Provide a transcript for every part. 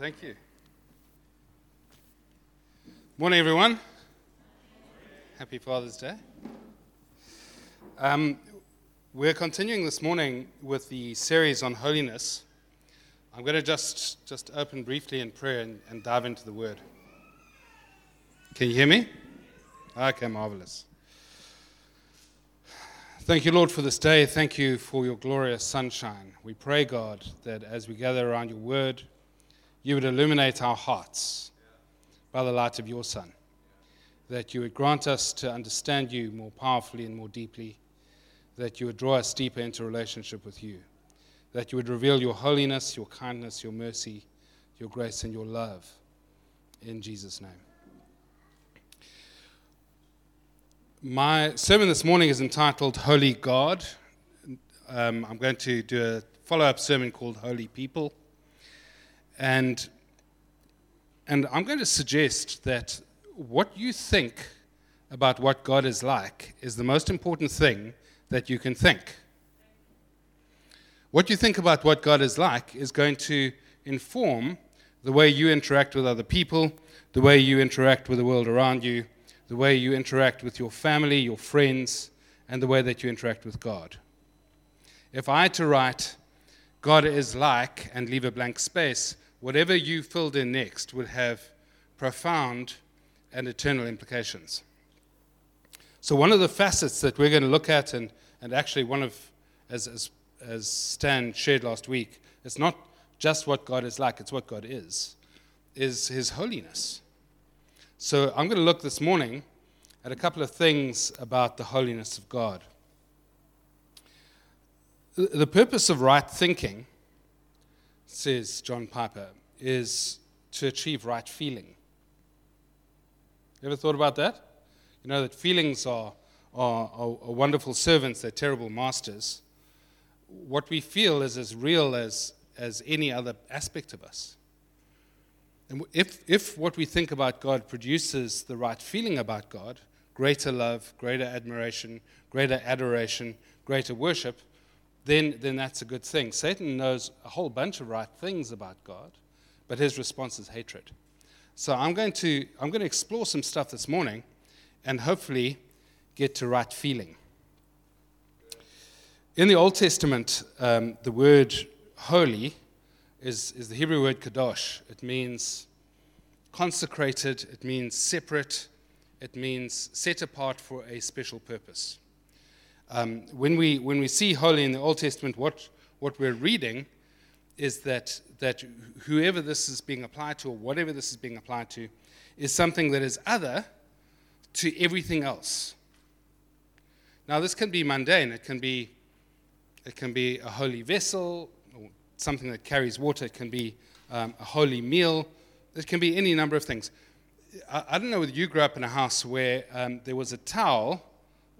Thank you. Morning, everyone. Happy Father's Day. Um, we're continuing this morning with the series on holiness. I'm going to just, just open briefly in prayer and, and dive into the Word. Can you hear me? Okay, marvelous. Thank you, Lord, for this day. Thank you for your glorious sunshine. We pray, God, that as we gather around your word, you would illuminate our hearts by the light of your Son. That you would grant us to understand you more powerfully and more deeply. That you would draw us deeper into relationship with you. That you would reveal your holiness, your kindness, your mercy, your grace, and your love. In Jesus' name. My sermon this morning is entitled Holy God. Um, I'm going to do a follow up sermon called Holy People. And, and I'm going to suggest that what you think about what God is like is the most important thing that you can think. What you think about what God is like is going to inform the way you interact with other people, the way you interact with the world around you the way you interact with your family, your friends, and the way that you interact with God. If I had to write, God is like, and leave a blank space, whatever you filled in next would have profound and eternal implications. So, one of the facets that we're going to look at, and, and actually one of, as, as, as Stan shared last week, it's not just what God is like, it's what God is, is his holiness. So I'm going to look this morning at a couple of things about the holiness of God. The purpose of right thinking, says John Piper, is to achieve right feeling. You ever thought about that? You know that feelings are, are, are, are wonderful servants, they're terrible masters. What we feel is as real as, as any other aspect of us. And if, if what we think about God produces the right feeling about God, greater love, greater admiration, greater adoration, greater worship, then, then that's a good thing. Satan knows a whole bunch of right things about God, but his response is hatred. So I'm going to, I'm going to explore some stuff this morning and hopefully get to right feeling. In the Old Testament, um, the word holy is, is the Hebrew word kadosh. It means consecrated, it means separate, it means set apart for a special purpose. Um, when, we, when we see holy in the Old Testament, what, what we're reading is that, that whoever this is being applied to, or whatever this is being applied to, is something that is other to everything else. Now, this can be mundane. It can be, it can be a holy vessel, or something that carries water. It can be um, a holy meal. It can be any number of things. I, I don't know whether you grew up in a house where um, there was a towel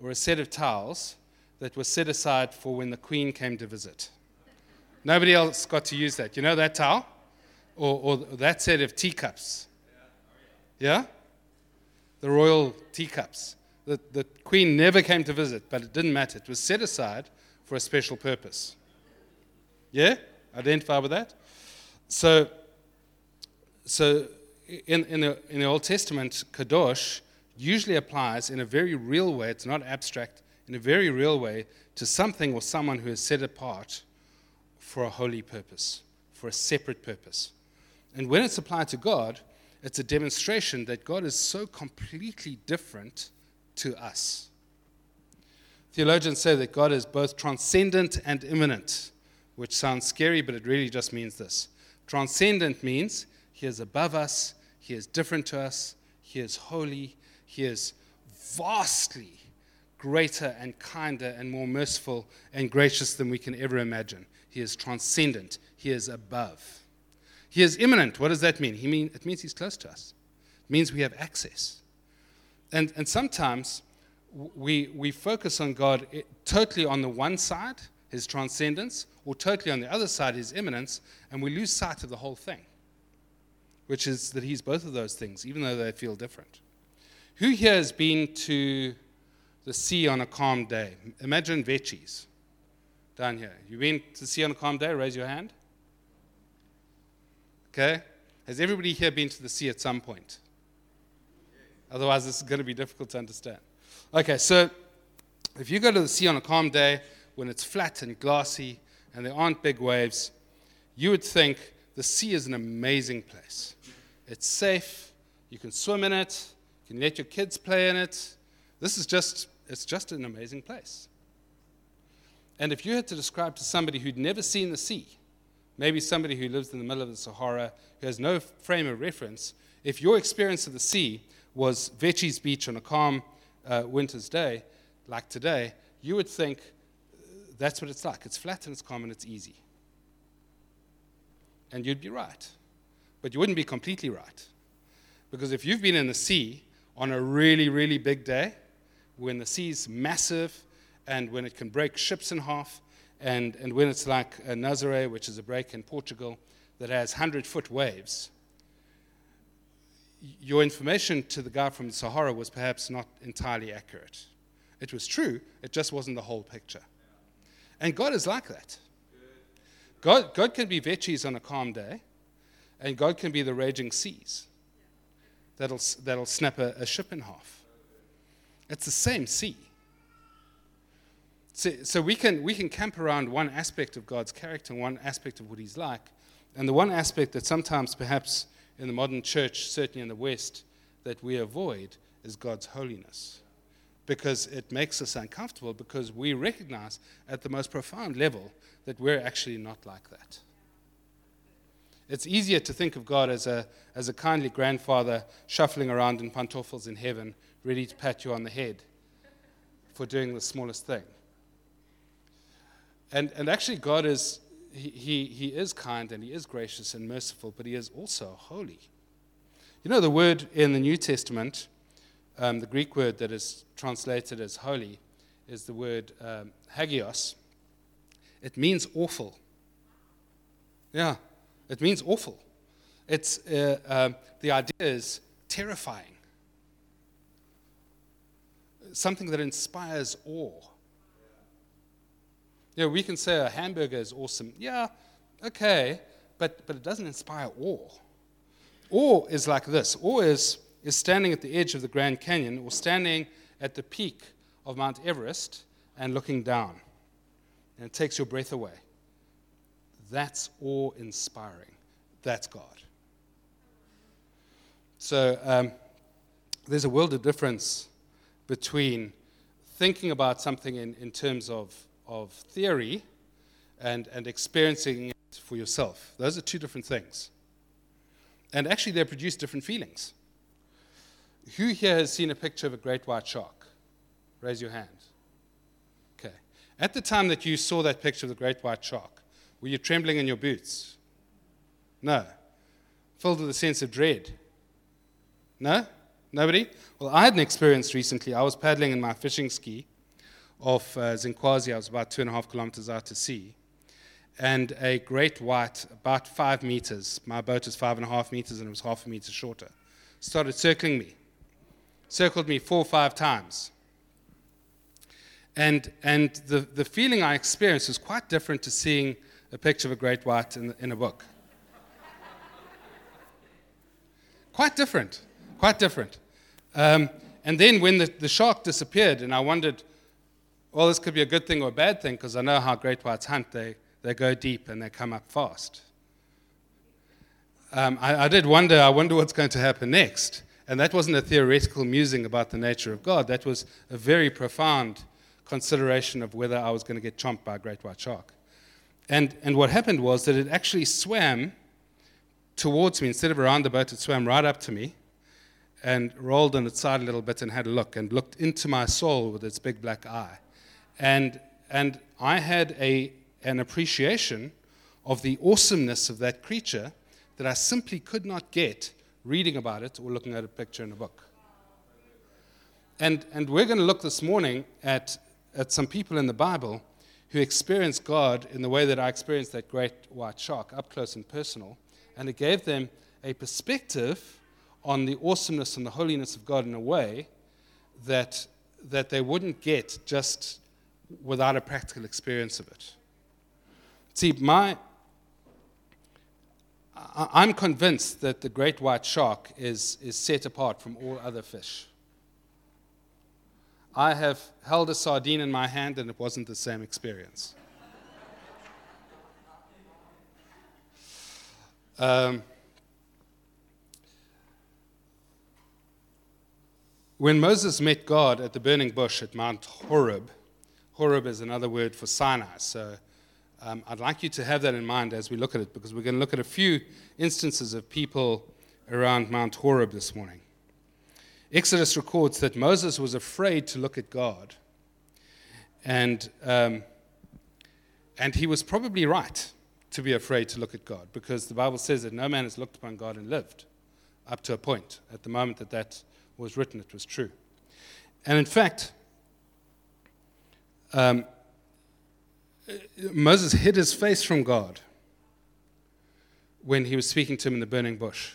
or a set of towels that was set aside for when the Queen came to visit. Nobody else got to use that. You know that towel? Or, or that set of teacups? Yeah? The royal teacups. The, the Queen never came to visit, but it didn't matter. It was set aside for a special purpose. Yeah? Identify with that? So, so in, in, the, in the Old Testament, kadosh usually applies in a very real way, it's not abstract, in a very real way to something or someone who is set apart for a holy purpose, for a separate purpose. And when it's applied to God, it's a demonstration that God is so completely different to us. Theologians say that God is both transcendent and immanent, which sounds scary, but it really just means this. Transcendent means he is above us, He is different to us, He is holy, He is vastly greater and kinder and more merciful and gracious than we can ever imagine. He is transcendent, He is above. He is immanent. What does that mean? He mean it means He's close to us, it means we have access. And, and sometimes we, we focus on God totally on the one side, his transcendence, or totally on the other side, his immanence, and we lose sight of the whole thing which is that he's both of those things, even though they feel different. Who here has been to the sea on a calm day? Imagine Vetchies down here. You've been to the sea on a calm day? Raise your hand. Okay. Has everybody here been to the sea at some point? Otherwise, this is going to be difficult to understand. Okay, so if you go to the sea on a calm day when it's flat and glassy and there aren't big waves, you would think the sea is an amazing place. It's safe, you can swim in it, you can let your kids play in it. This is just, it's just an amazing place. And if you had to describe to somebody who'd never seen the sea, maybe somebody who lives in the middle of the Sahara, who has no frame of reference, if your experience of the sea was Vetchie's Beach on a calm uh, winter's day, like today, you would think uh, that's what it's like. It's flat and it's calm and it's easy. And you'd be right. But you wouldn't be completely right. Because if you've been in the sea on a really, really big day, when the sea's massive and when it can break ships in half, and, and when it's like a Nazaré, which is a break in Portugal that has 100 foot waves, your information to the guy from the Sahara was perhaps not entirely accurate. It was true, it just wasn't the whole picture. And God is like that. God, God can be Vetchies on a calm day, and God can be the raging seas that'll, that'll snap a, a ship in half. It's the same sea. So, so we, can, we can camp around one aspect of God's character one aspect of what He's like. And the one aspect that sometimes, perhaps in the modern church, certainly in the West, that we avoid is God's holiness. Because it makes us uncomfortable because we recognize at the most profound level that we're actually not like that. It's easier to think of God as a, as a kindly grandfather shuffling around in pantoffles in heaven, ready to pat you on the head for doing the smallest thing. And, and actually, God is, he, he, he is kind and he is gracious and merciful, but he is also holy. You know, the word in the New Testament, um, the Greek word that is translated as holy, is the word um, hagios. It means awful. Yeah, it means awful. It's, uh, uh, the idea is terrifying, something that inspires awe. You know, we can say a hamburger is awesome. Yeah, okay, but, but it doesn't inspire awe. Awe is like this awe is, is standing at the edge of the Grand Canyon or standing at the peak of Mount Everest and looking down. And it takes your breath away. That's awe inspiring. That's God. So um, there's a world of difference between thinking about something in, in terms of of theory and, and experiencing it for yourself. Those are two different things. And actually, they produce different feelings. Who here has seen a picture of a great white shark? Raise your hand. Okay. At the time that you saw that picture of the great white shark, were you trembling in your boots? No. Filled with a sense of dread? No? Nobody? Well, I had an experience recently. I was paddling in my fishing ski off uh, Zinkwazi. I was about two and a half kilometers out to sea. And a great white, about five meters, my boat is five and a half meters and it was half a meter shorter, started circling me. Circled me four or five times. And, and the, the feeling I experienced was quite different to seeing a picture of a great white in, in a book. quite different, quite different. Um, and then when the, the shark disappeared, and I wondered, well, this could be a good thing or a bad thing because I know how great whites hunt. They, they go deep and they come up fast. Um, I, I, did wonder, I wonder what's going to happen next. And that wasn't a theoretical musing about the nature of God. That was a very profound consideration of whether I was going to get chomped by a great white shark. And, and what happened was that it actually swam towards me. Instead of around the boat, it swam right up to me and rolled on its side a little bit and had a look and looked into my soul with its big black eye. And, and I had a, an appreciation of the awesomeness of that creature that I simply could not get reading about it or looking at a picture in a book. And, and we're going to look this morning at, at some people in the Bible who experienced God in the way that I experienced that great white shark, up close and personal. And it gave them a perspective on the awesomeness and the holiness of God in a way that, that they wouldn't get just without a practical experience of it. See, my, I'm convinced that the great white shark is, is set apart from all other fish. I have held a sardine in my hand and it wasn't the same experience. Um, when Moses met God at the burning bush at Mount Horeb, Horeb is another word for Sinai. So um, I'd like you to have that in mind as we look at it because we're going to look at a few instances of people around Mount Horeb this morning. Exodus records that Moses was afraid to look at God. And, um, and he was probably right to be afraid to look at God because the Bible says that no man has looked upon God and lived up to a point. At the moment that that was written, it was true. And in fact, um, Moses hid his face from God when he was speaking to him in the burning bush.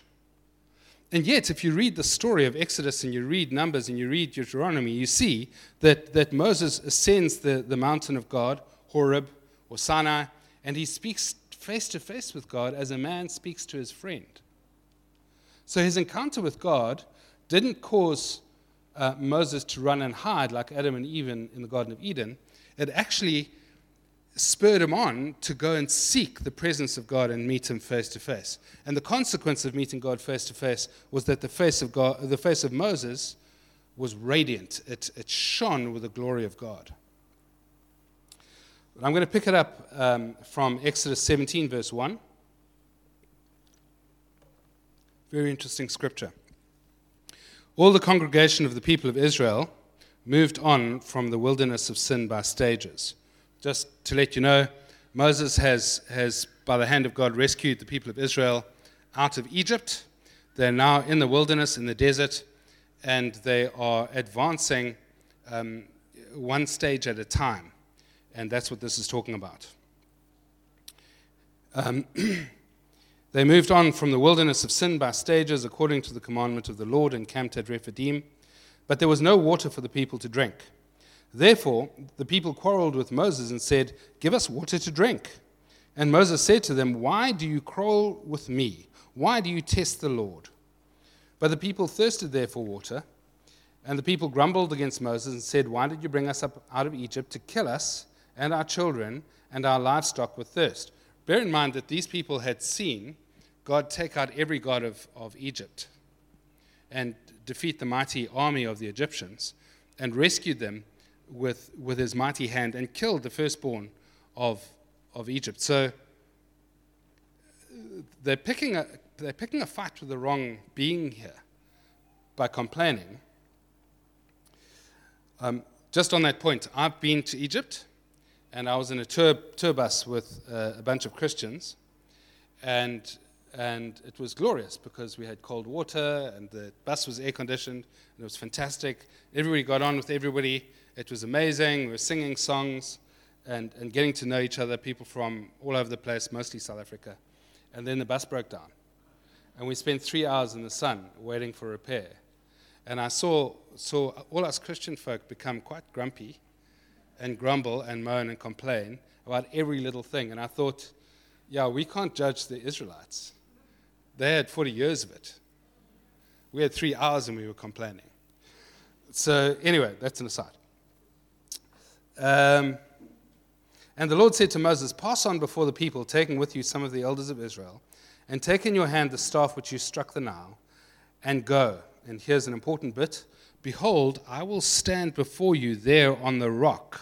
And yet, if you read the story of Exodus and you read Numbers and you read Deuteronomy, you see that, that Moses ascends the, the mountain of God, Horeb or Sinai, and he speaks face to face with God as a man speaks to his friend. So his encounter with God didn't cause uh, Moses to run and hide like Adam and Eve in, in the Garden of Eden. It actually spurred him on to go and seek the presence of God and meet him face to face. And the consequence of meeting God face to face was that the face of God, the face of Moses was radiant. It, it shone with the glory of God. But I'm going to pick it up um, from Exodus 17, verse 1. Very interesting scripture. All the congregation of the people of Israel moved on from the wilderness of sin by stages. Just to let you know, Moses has, has, by the hand of God, rescued the people of Israel out of Egypt. They're now in the wilderness, in the desert, and they are advancing um, one stage at a time. And that's what this is talking about. Um, they moved on from the wilderness of sin by stages according to the commandment of the Lord and camped at Rephidim. But there was no water for the people to drink. Therefore, the people quarreled with Moses and said, Give us water to drink. And Moses said to them, Why do you quarrel with me? Why do you test the Lord? But the people thirsted there for water. And the people grumbled against Moses and said, Why did you bring us up out of Egypt to kill us and our children and our livestock with thirst? Bear in mind that these people had seen God take out every god of, of Egypt and defeat the mighty army of the Egyptians and rescued them with, with his mighty hand and killed the firstborn of, of Egypt. So they're picking, a, they're picking a fight with the wrong being here by complaining. Um, just on that point, I've been to Egypt and I was in a tour, tour bus with uh, a bunch of Christians. And and it was glorious because we had cold water and the bus was air conditioned and it was fantastic. Everybody got on with everybody. It was amazing. We were singing songs and, and getting to know each other, people from all over the place, mostly South Africa. And then the bus broke down. And we spent three hours in the sun waiting for repair. And I saw, saw all us Christian folk become quite grumpy and grumble and moan and complain about every little thing. And I thought, yeah, we can't judge the Israelites. They had 40 years of it. We had three hours and we were complaining. So, anyway, that's an aside. Um, and the Lord said to Moses, Pass on before the people, taking with you some of the elders of Israel, and take in your hand the staff which you struck the Nile, and go. And here's an important bit Behold, I will stand before you there on the rock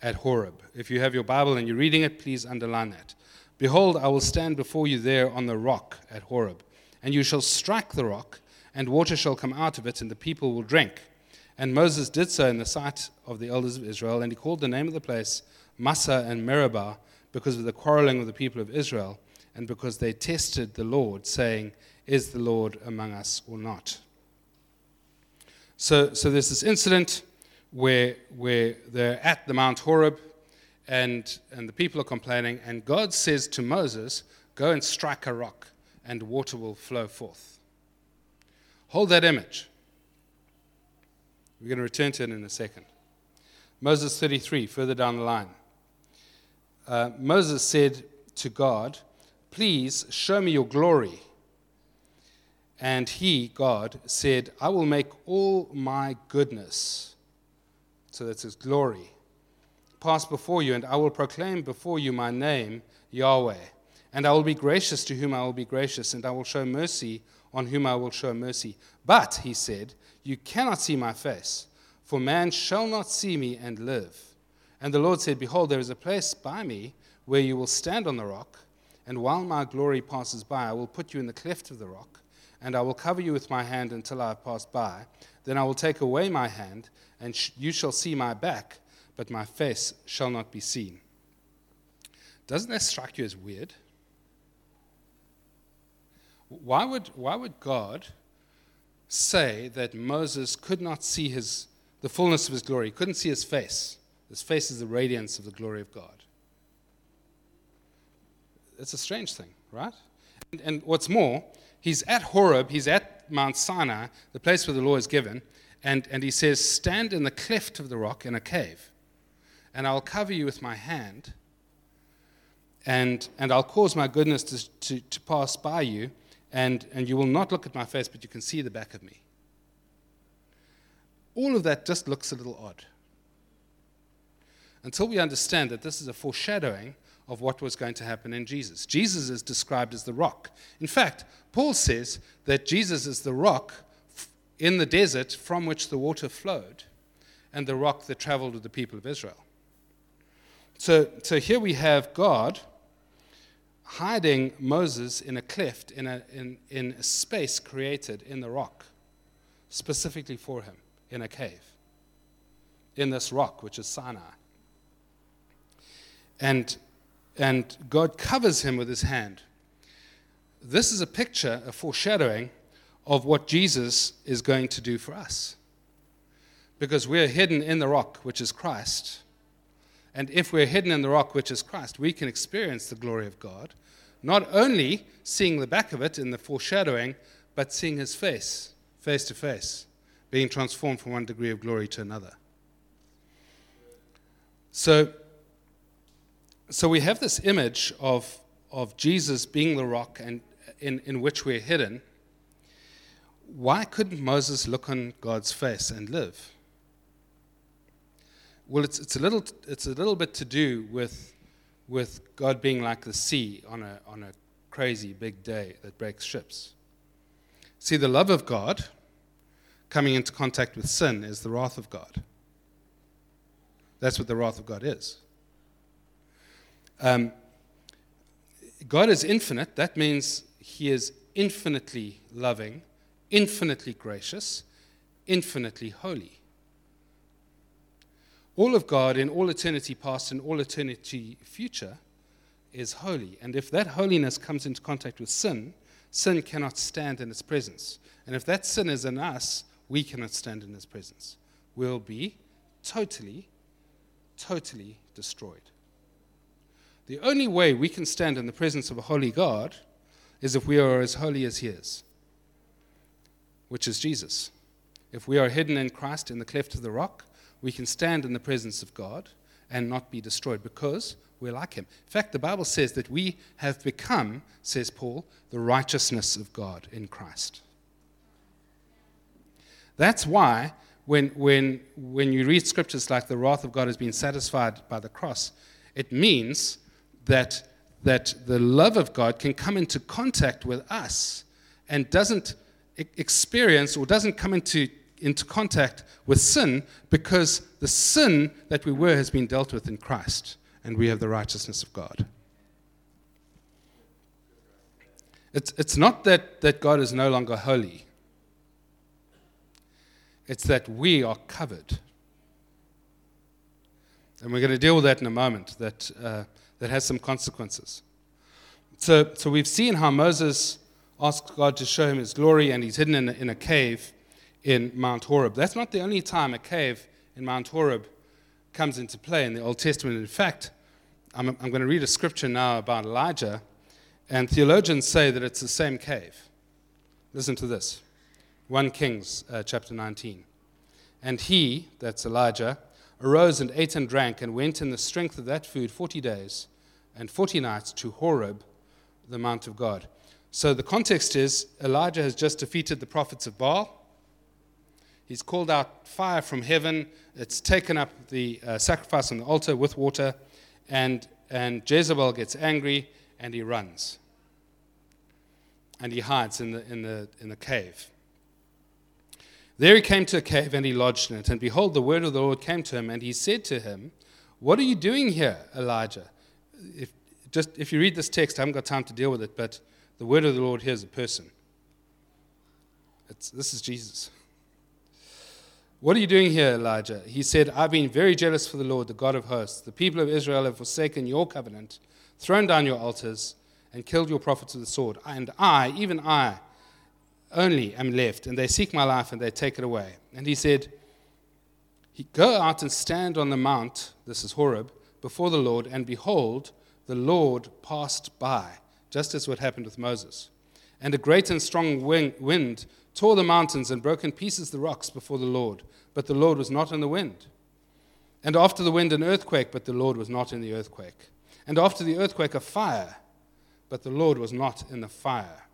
at Horeb. If you have your Bible and you're reading it, please underline that. Behold, I will stand before you there on the rock at Horeb, and you shall strike the rock, and water shall come out of it, and the people will drink. And Moses did so in the sight of the elders of Israel, and he called the name of the place Massah and Meribah because of the quarreling of the people of Israel, and because they tested the Lord, saying, Is the Lord among us or not? So, so there's this incident where, where they're at the Mount Horeb and, and the people are complaining, and God says to Moses, Go and strike a rock, and water will flow forth. Hold that image. We're going to return to it in a second. Moses 33, further down the line. Uh, Moses said to God, Please show me your glory. And he, God, said, I will make all my goodness, so that's his glory, pass before you, and I will proclaim before you my name, Yahweh. And I will be gracious to whom I will be gracious, and I will show mercy on whom I will show mercy. But, he said, You cannot see my face, for man shall not see me and live. And the Lord said, Behold, there is a place by me where you will stand on the rock, and while my glory passes by, I will put you in the cleft of the rock, and I will cover you with my hand until I have passed by. Then I will take away my hand, and sh- you shall see my back, but my face shall not be seen. Doesn't that strike you as weird? Why would, why would God say that Moses could not see his, the fullness of his glory? He couldn't see his face. His face is the radiance of the glory of God. It's a strange thing, right? And, and what's more, he's at Horeb, he's at Mount Sinai, the place where the law is given, and, and he says, Stand in the cleft of the rock in a cave, and I'll cover you with my hand, and, and I'll cause my goodness to, to, to pass by you, and, and you will not look at my face, but you can see the back of me. All of that just looks a little odd. Until we understand that this is a foreshadowing of what was going to happen in Jesus. Jesus is described as the rock. In fact, Paul says that Jesus is the rock in the desert from which the water flowed and the rock that traveled with the people of Israel. So, so here we have God hiding Moses in a cleft, in a, in, in a space created in the rock, specifically for him, in a cave, in this rock, which is Sinai. And, and God covers him with his hand. This is a picture, a foreshadowing of what Jesus is going to do for us. Because we're hidden in the rock, which is Christ. And if we're hidden in the rock, which is Christ, we can experience the glory of God not only seeing the back of it in the foreshadowing, but seeing his face, face to face, being transformed from one degree of glory to another. So, so we have this image of, of Jesus being the rock and in, in which we're hidden. Why couldn't Moses look on God's face and live? Well, it's, it's, a, little, it's a little bit to do with with God being like the sea on a, on a crazy big day that breaks ships. See, the love of God coming into contact with sin is the wrath of God. That's what the wrath of God is. Um, God is infinite. That means He is infinitely loving, infinitely gracious, infinitely holy all of God in all eternity past and all eternity future is holy. And if that holiness comes into contact with sin, sin cannot stand in its presence. And if that sin is in us, we cannot stand in his presence. We'll be totally, totally destroyed. The only way we can stand in the presence of a holy God is if we are as holy as he is, which is Jesus. If we are hidden in Christ in the cleft of the rock, we can stand in the presence of God and not be destroyed because we're like Him. In fact, the Bible says that we have become, says Paul, the righteousness of God in Christ. That's why when, when, when you read scriptures like the wrath of God has been satisfied by the cross, it means that, that the love of God can come into contact with us and doesn't experience or doesn't come into into contact with sin because the sin that we were has been dealt with in Christ, and we have the righteousness of God. It's, it's not that, that God is no longer holy, it's that we are covered. And we're going to deal with that in a moment, that, uh, that has some consequences. So, so we've seen how Moses asked God to show him his glory, and he's hidden in a, in a cave in Mount Horeb. That's not the only time a cave in Mount Horeb comes into play in the Old Testament. In fact, I'm, I'm going to read a scripture now about Elijah, and theologians say that it's the same cave. Listen to this 1 Kings uh, chapter 19. And he, that's Elijah, arose and ate and drank and went in the strength of that food 40 days and 40 nights to Horeb, the Mount of God. So the context is Elijah has just defeated the prophets of Baal. He's called out fire from heaven. It's taken up the uh, sacrifice on the altar with water. And, and Jezebel gets angry and he runs. And he hides in the, in, the, in the cave. There he came to a cave and he lodged in it. And behold, the word of the Lord came to him, and he said to him, What are you doing here, Elijah? If, just, if you read this text, I haven't got time to deal with it, but the word of the Lord here is a person. It's, this is Jesus. What are you doing here, Elijah? He said, I've been very jealous for the Lord, the God of hosts. The people of Israel have forsaken your covenant, thrown down your altars, and killed your prophets with the sword. And I, even I, only am left, and they seek my life and they take it away. And he said, Go out and stand on the mount, this is Horeb, before the Lord, and behold, the Lord passed by, just as what happened with Moses. And a great and strong wind tore the mountains and broke in pieces the rocks before the Lord, but the Lord was not in the wind. And after the wind, an earthquake, but the Lord was not in the earthquake. And after the earthquake, a fire, but the Lord was not in the fire.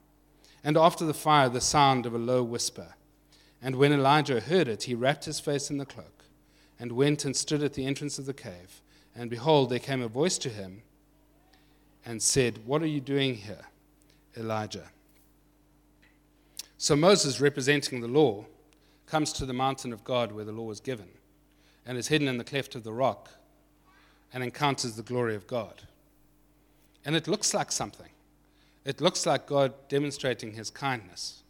And after the fire, the sound of a low whisper. And when Elijah heard it, he wrapped his face in the cloak and went and stood at the entrance of the cave. And behold, there came a voice to him and said, What are you doing here, Elijah? So Moses, representing the law, comes to the mountain of God where the law was given and is hidden in the cleft of the rock and encounters the glory of God. And it looks like something. It looks like God demonstrating his kindness.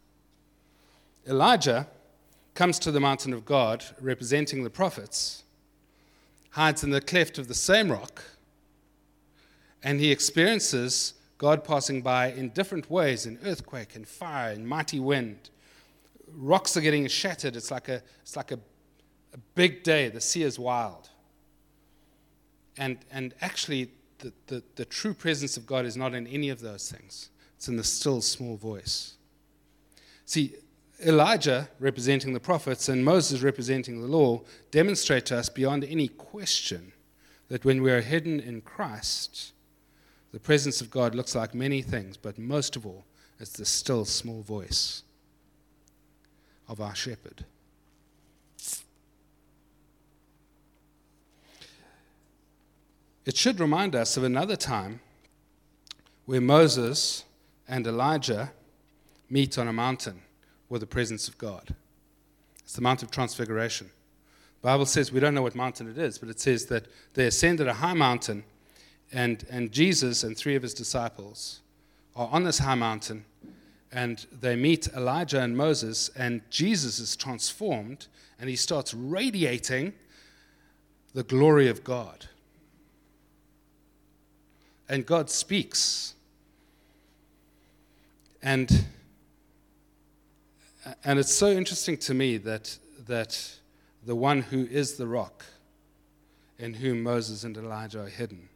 Elijah comes to the mountain of God, representing the prophets, hides in the cleft of the same rock and he experiences God passing by in different ways in earthquake and fire and mighty wind. Rocks are getting shattered. It's like a, it's like a, a big day. The sea is wild. And, and actually, the, the, the true presence of God is not in any of those things, it's in the still small voice. See, Elijah, representing the prophets, and Moses, representing the law, demonstrate to us beyond any question that when we are hidden in Christ, the presence of God looks like many things, but most of all, it's the still small voice of our shepherd. It should remind us of another time where Moses and Elijah meet on a mountain with the presence of God. It's the Mount of Transfiguration. The Bible says we don't know what mountain it is, but it says that they ascended a high mountain and, and Jesus and three of his disciples are on this high mountain and they meet Elijah and Moses, and Jesus is transformed and he starts radiating the glory of God. And God speaks. And, and it's so interesting to me that, that the one who is the rock in whom Moses and Elijah are hidden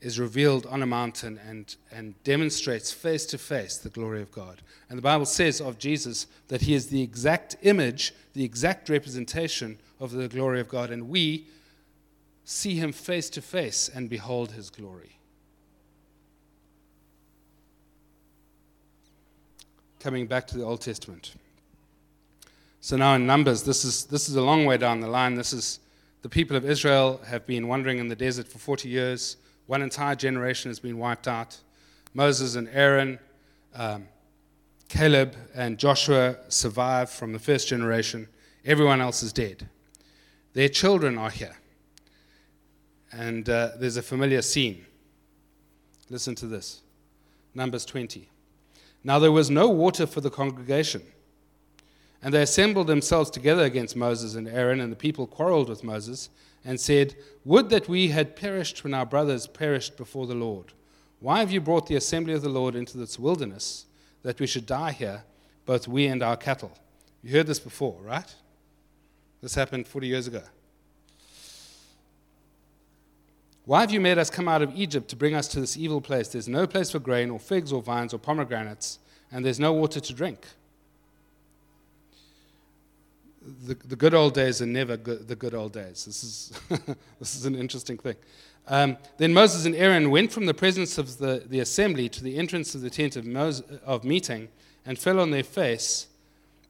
is revealed on a mountain and, and demonstrates face to face the glory of God. And the Bible says of Jesus that he is the exact image, the exact representation of the glory of God. And we see him face to face and behold his glory. Coming back to the Old Testament. So now in Numbers, this is, this is a long way down the line. This is the people of Israel have been wandering in the desert for 40 years. One entire generation has been wiped out. Moses and Aaron, um, Caleb and Joshua survived from the first generation. Everyone else is dead. Their children are here. And uh, there's a familiar scene. Listen to this Numbers 20. Now there was no water for the congregation. And they assembled themselves together against Moses and Aaron, and the people quarreled with Moses and said, Would that we had perished when our brothers perished before the Lord. Why have you brought the assembly of the Lord into this wilderness, that we should die here, both we and our cattle? You heard this before, right? This happened 40 years ago. Why have you made us come out of Egypt to bring us to this evil place? There's no place for grain, or figs, or vines, or pomegranates, and there's no water to drink the, the good old days are never good, the good old days. This is, this is an interesting thing. Um, then Moses and Aaron went from the presence of the, the assembly to the entrance of the tent of, Moses, of meeting and fell on their face.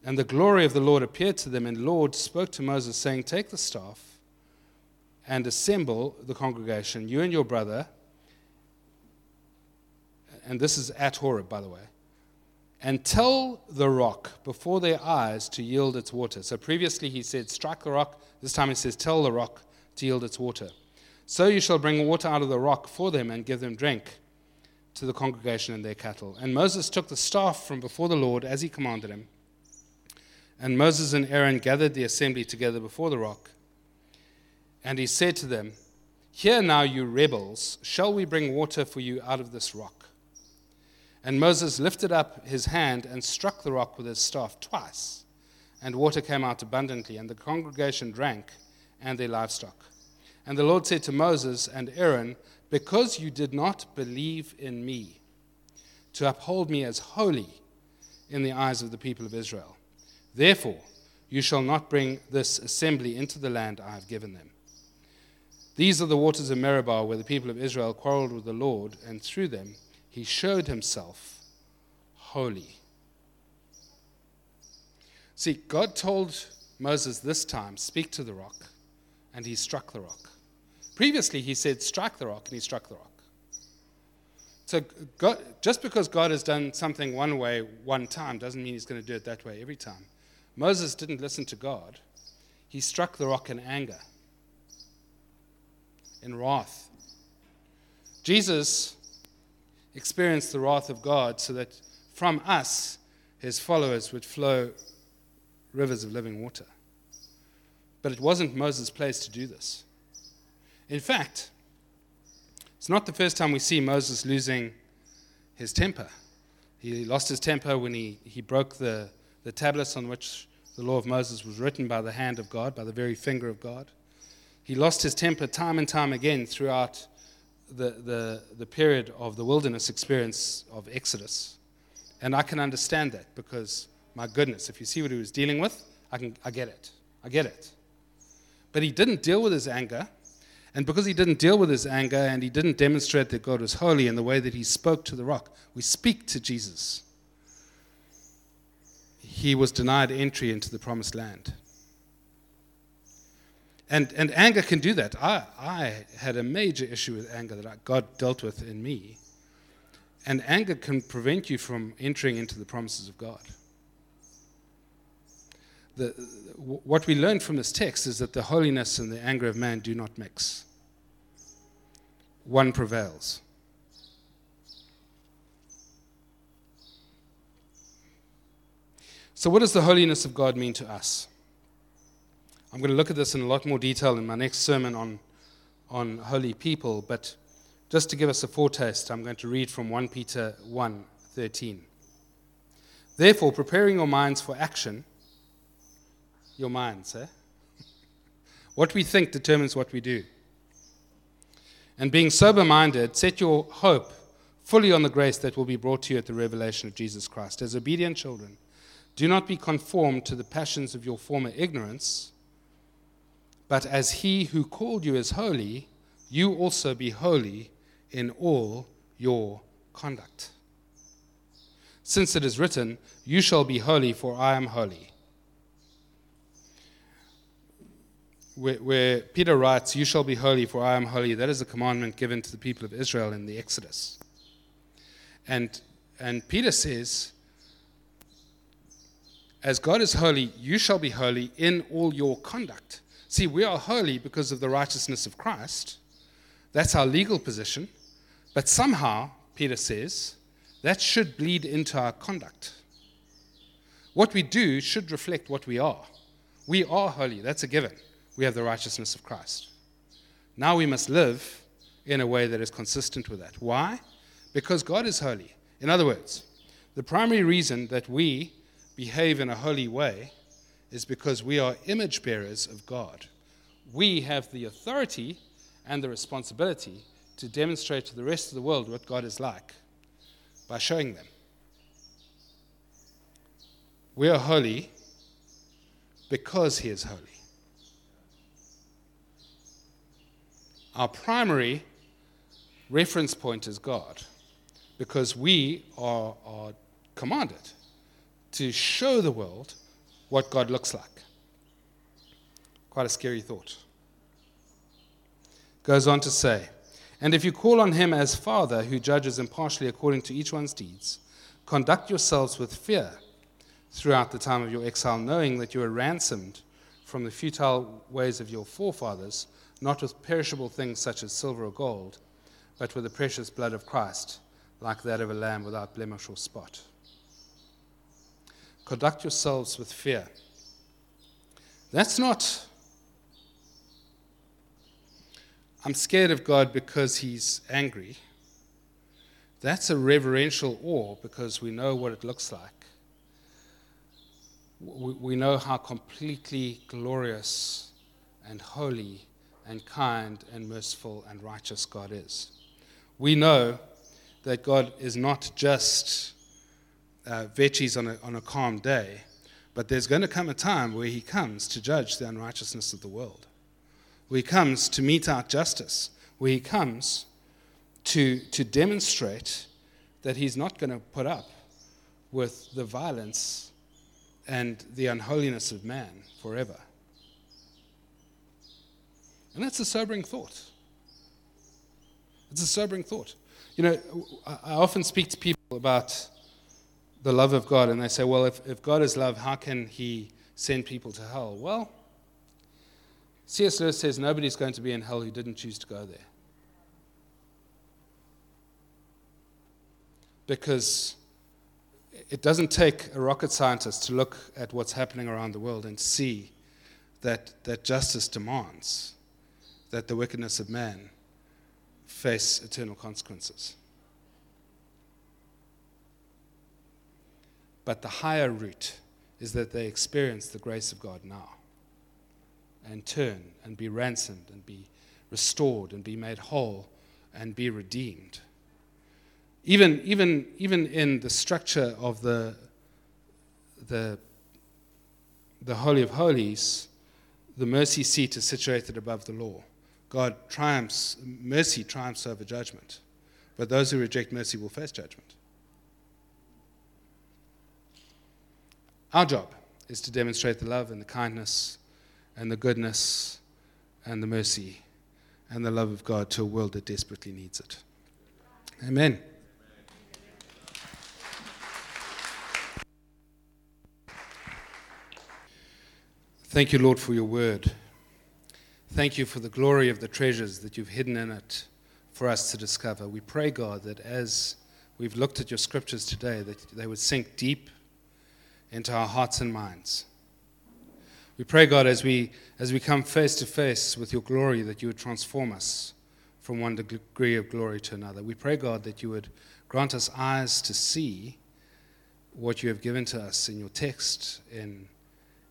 And the glory of the Lord appeared to them. And the Lord spoke to Moses, saying, Take the staff and assemble the congregation, you and your brother. And this is at Horeb, by the way. And tell the rock before their eyes to yield its water. So previously he said, Strike the rock. This time he says, Tell the rock to yield its water. So you shall bring water out of the rock for them and give them drink to the congregation and their cattle. And Moses took the staff from before the Lord as he commanded him. And Moses and Aaron gathered the assembly together before the rock. And he said to them, Hear now, you rebels, shall we bring water for you out of this rock? And Moses lifted up his hand and struck the rock with his staff twice, and water came out abundantly, and the congregation drank and their livestock. And the Lord said to Moses and Aaron, Because you did not believe in me, to uphold me as holy in the eyes of the people of Israel, therefore you shall not bring this assembly into the land I have given them. These are the waters of Meribah, where the people of Israel quarreled with the Lord, and through them he showed himself holy. See, God told Moses this time, Speak to the rock and he struck the rock. Previously, he said, strike the rock, and he struck the rock. So, God, just because God has done something one way one time doesn't mean he's going to do it that way every time. Moses didn't listen to God, he struck the rock in anger, in wrath. Jesus experienced the wrath of God so that from us, his followers, would flow rivers of living water. But it wasn't Moses' place to do this. In fact, it's not the first time we see Moses losing his temper. He lost his temper when he, he broke the, the tablets on which the law of Moses was written by the hand of God, by the very finger of God. He lost his temper time and time again throughout the, the, the period of the wilderness experience of Exodus. And I can understand that because, my goodness, if you see what he was dealing with, I, can, I get it. I get it. But he didn't deal with his anger. And because he didn't deal with his anger and he didn't demonstrate that God was holy in the way that he spoke to the rock, we speak to Jesus. He was denied entry into the promised land. And, and anger can do that. I, I had a major issue with anger that God dealt with in me. And anger can prevent you from entering into the promises of God the, what we learn from this text is that the holiness and the anger of man do not mix. One prevails. So, what does the holiness of God mean to us? I'm going to look at this in a lot more detail in my next sermon on, on holy people, but just to give us a foretaste, I'm going to read from 1 Peter 1 13. Therefore, preparing your minds for action, your minds, eh? What we think determines what we do. And being sober minded, set your hope fully on the grace that will be brought to you at the revelation of Jesus Christ. As obedient children, do not be conformed to the passions of your former ignorance, but as he who called you is holy, you also be holy in all your conduct. Since it is written, You shall be holy, for I am holy. where, where Peter writes, You shall be holy, for I am holy, that is a commandment given to the people of Israel in the Exodus. And, and Peter says, As God is holy, you shall be holy in all your conduct. See, we are holy because of the righteousness of Christ. That's our legal position. But somehow, Peter says, that should bleed into our conduct. What we do should reflect what we are. We are holy, that's a given we have the righteousness of Christ. Now we must live in a way that is consistent with that. Why? Because God is holy. In other words, the primary reason that we behave in a holy way is because we are image bearers of God. We have the authority and the responsibility to demonstrate to the rest of the world what God is like by showing them. We are holy because He is holy. our primary reference point is God because we are, are commanded to show the world what God looks like. Quite a scary thought. Goes on to say, and if you call on him as Father, who judges impartially according to each one's deeds, conduct yourselves with fear throughout the time of your exile, knowing that you are ransomed from the futile ways of your forefathers, not with perishable things such as silver or gold, but with the precious blood of Christ, like that of a lamb without blemish or spot. Conduct yourselves with fear. That's not I'm scared of God because he's angry. That's a reverential awe because we know what it looks like. We know how completely glorious and holy and kind and merciful and righteous God is. We know that God is not just uh, Vetchies on a, on a calm day, but there's going to come a time where he comes to judge the unrighteousness of the world where he comes to mete out justice, where he comes to, to demonstrate that he's not going to put up with the violence and the unholiness of man forever. And that's a sobering thought. It's a sobering thought. You know, I often speak to people about the love of God, and they say, well, if, if God is love, how can he send people to hell? Well, C.S. Lewis says nobody's going to be in hell who didn't choose to go there. Because it doesn't take a rocket scientist to look at what's happening around the world and see that, that justice demands that the wickedness of man face eternal consequences. But the higher route is that they experience the grace of God now and turn and be ransomed and be restored and be made whole and be redeemed. Even, even, even in the structure of the, the, the Holy of Holies, the mercy seat is situated above the law. God triumphs, mercy triumphs over judgment. But those who reject mercy will face judgment. Our job is to demonstrate the love and the kindness and the goodness and the mercy and the love of God to a world that desperately needs it. Amen. Thank you, Lord, for your word. Thank you for the glory of the treasures that you've hidden in it for us to discover. We pray, God, that as we've looked at your scriptures today, that they would sink deep into our hearts and minds we pray, God, as we, as we come face to face with your glory, that you would transform us from one degree of glory to another. We pray, God, that you would grant us eyes to see what you have given to us in your text, in,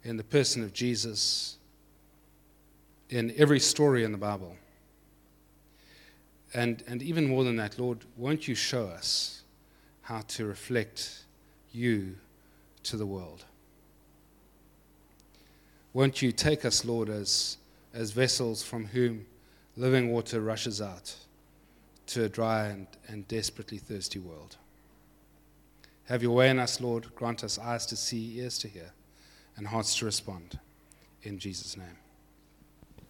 in the person of Jesus, in every story in the Bible. And, and even more than that, Lord, won't you show us how to reflect you to the world? Won't you take us, Lord, as, as vessels from whom living water rushes out to a dry and, and desperately thirsty world? Have your way in us, Lord. Grant us eyes to see, ears to hear, and hearts to respond. In Jesus' name.